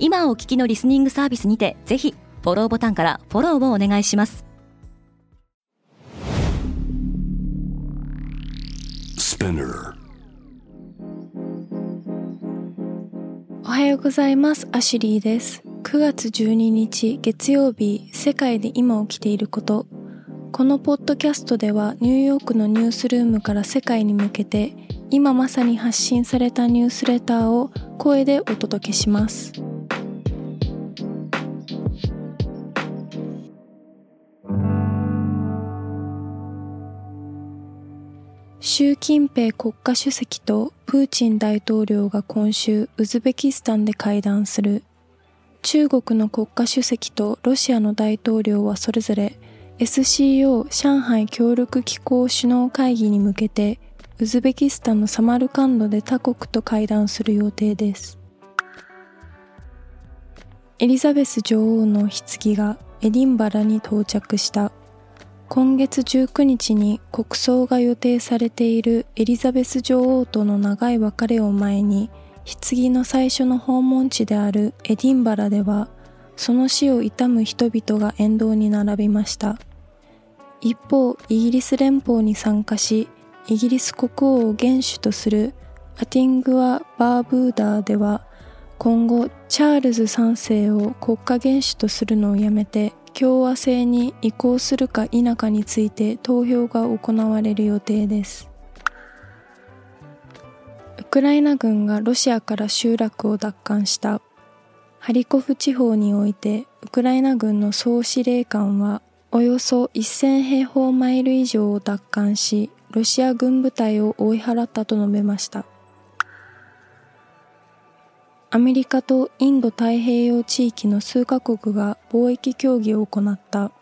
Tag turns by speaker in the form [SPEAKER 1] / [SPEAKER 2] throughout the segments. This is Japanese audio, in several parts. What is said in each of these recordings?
[SPEAKER 1] 今お聞きのリスニングサービスにてぜひフォローボタンからフォローをお願いします。
[SPEAKER 2] おはようございます。アシュリーです。9月12日月曜日世界で今起きていること。このポッドキャストではニューヨークのニュースルームから世界に向けて今まさに発信されたニュースレターを声でお届けします習近平国家主席とプーチン大統領が今週ウズベキスタンで会談する。中国の国家主席とロシアの大統領はそれぞれ SCO 上海協力機構首脳会議に向けてウズベキスタンのサマルカンドで他国と会談する予定です。エリザベス女王の棺がエディンバラに到着した。今月19日に国葬が予定されているエリザベス女王との長い別れを前に棺の最初の訪問地であるエディンバラではその死を悼む人々が沿道に並びました。一方イギリス連邦に参加しイギリス国王を元首とするアティングア・バーブーダーでは今後チャールズ3世を国家元首とするのをやめて共和制に移行するか否かについて投票が行われる予定です。ウクライナ軍がロシアから集落を奪還したハリコフ地方においてウクライナ軍の総司令官はおよそ1000平方マイル以上を奪還しロシア軍部隊を追い払ったと述べました。アメリカとインド太平洋地域の数カ国が貿易協議を行った。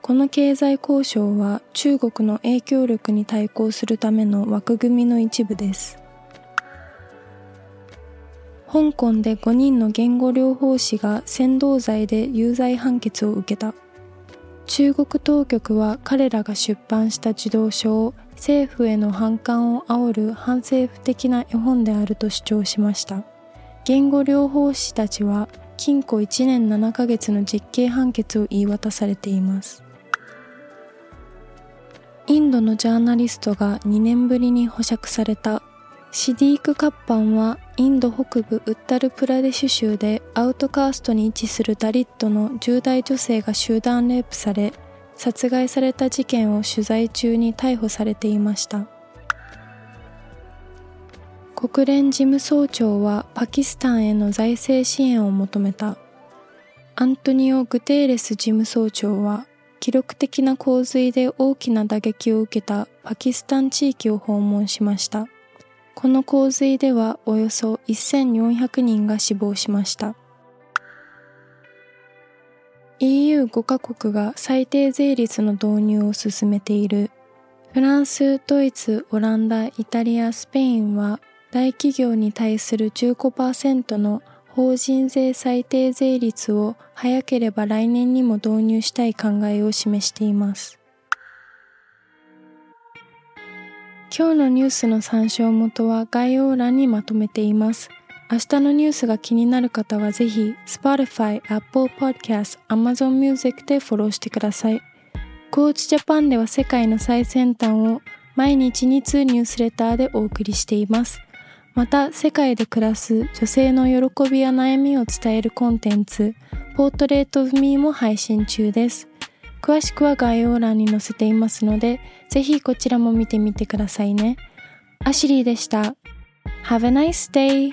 [SPEAKER 2] この経済交渉は中国の影響力に対抗するための枠組みの一部です。香港で5人の言語療法士が扇動罪で有罪判決を受けた。中国当局は彼らが出版した児童書を政府への反感を煽る反政府的な絵本であると主張しました。言語療法士たちは禁錮1年7ヶ月の実刑判決を言い渡されています。インドのジャーナリストが2年ぶりに保釈されたシディーク・カッパンはインド北部ウッタルプラデシュ州でアウトカーストに位置するダリットの10代女性が集団レイプされ殺害された事件を取材中に逮捕されていました。国連事務総長はパキスタンへの財政支援を求めた。アントニオ・グテーレス事務総長は記録的な洪水で大きな打撃を受けたパキスタン地域を訪問しました。この洪水ではおよそ1400人が死亡しました。EU5 カ国が最低税率の導入を進めている。フランス、ドイツ、オランダ、イタリア、スペインは大企業に対する15%の法人税最低税率を早ければ来年にも導入したい考えを示しています。今日のニュースの参照元は概要欄にまとめています。明日のニュースが気になる方はぜひ Spotify、Apple Podcast、Amazon Music でフォローしてください。コーチジャパンでは世界の最先端を毎日2通ニュースレターでお送りしています。また世界で暮らす女性の喜びや悩みを伝えるコンテンツ、ポートレート・オブ・ミーも配信中です。詳しくは概要欄に載せていますので、ぜひこちらも見てみてくださいね。アシリーでした。Have a nice day!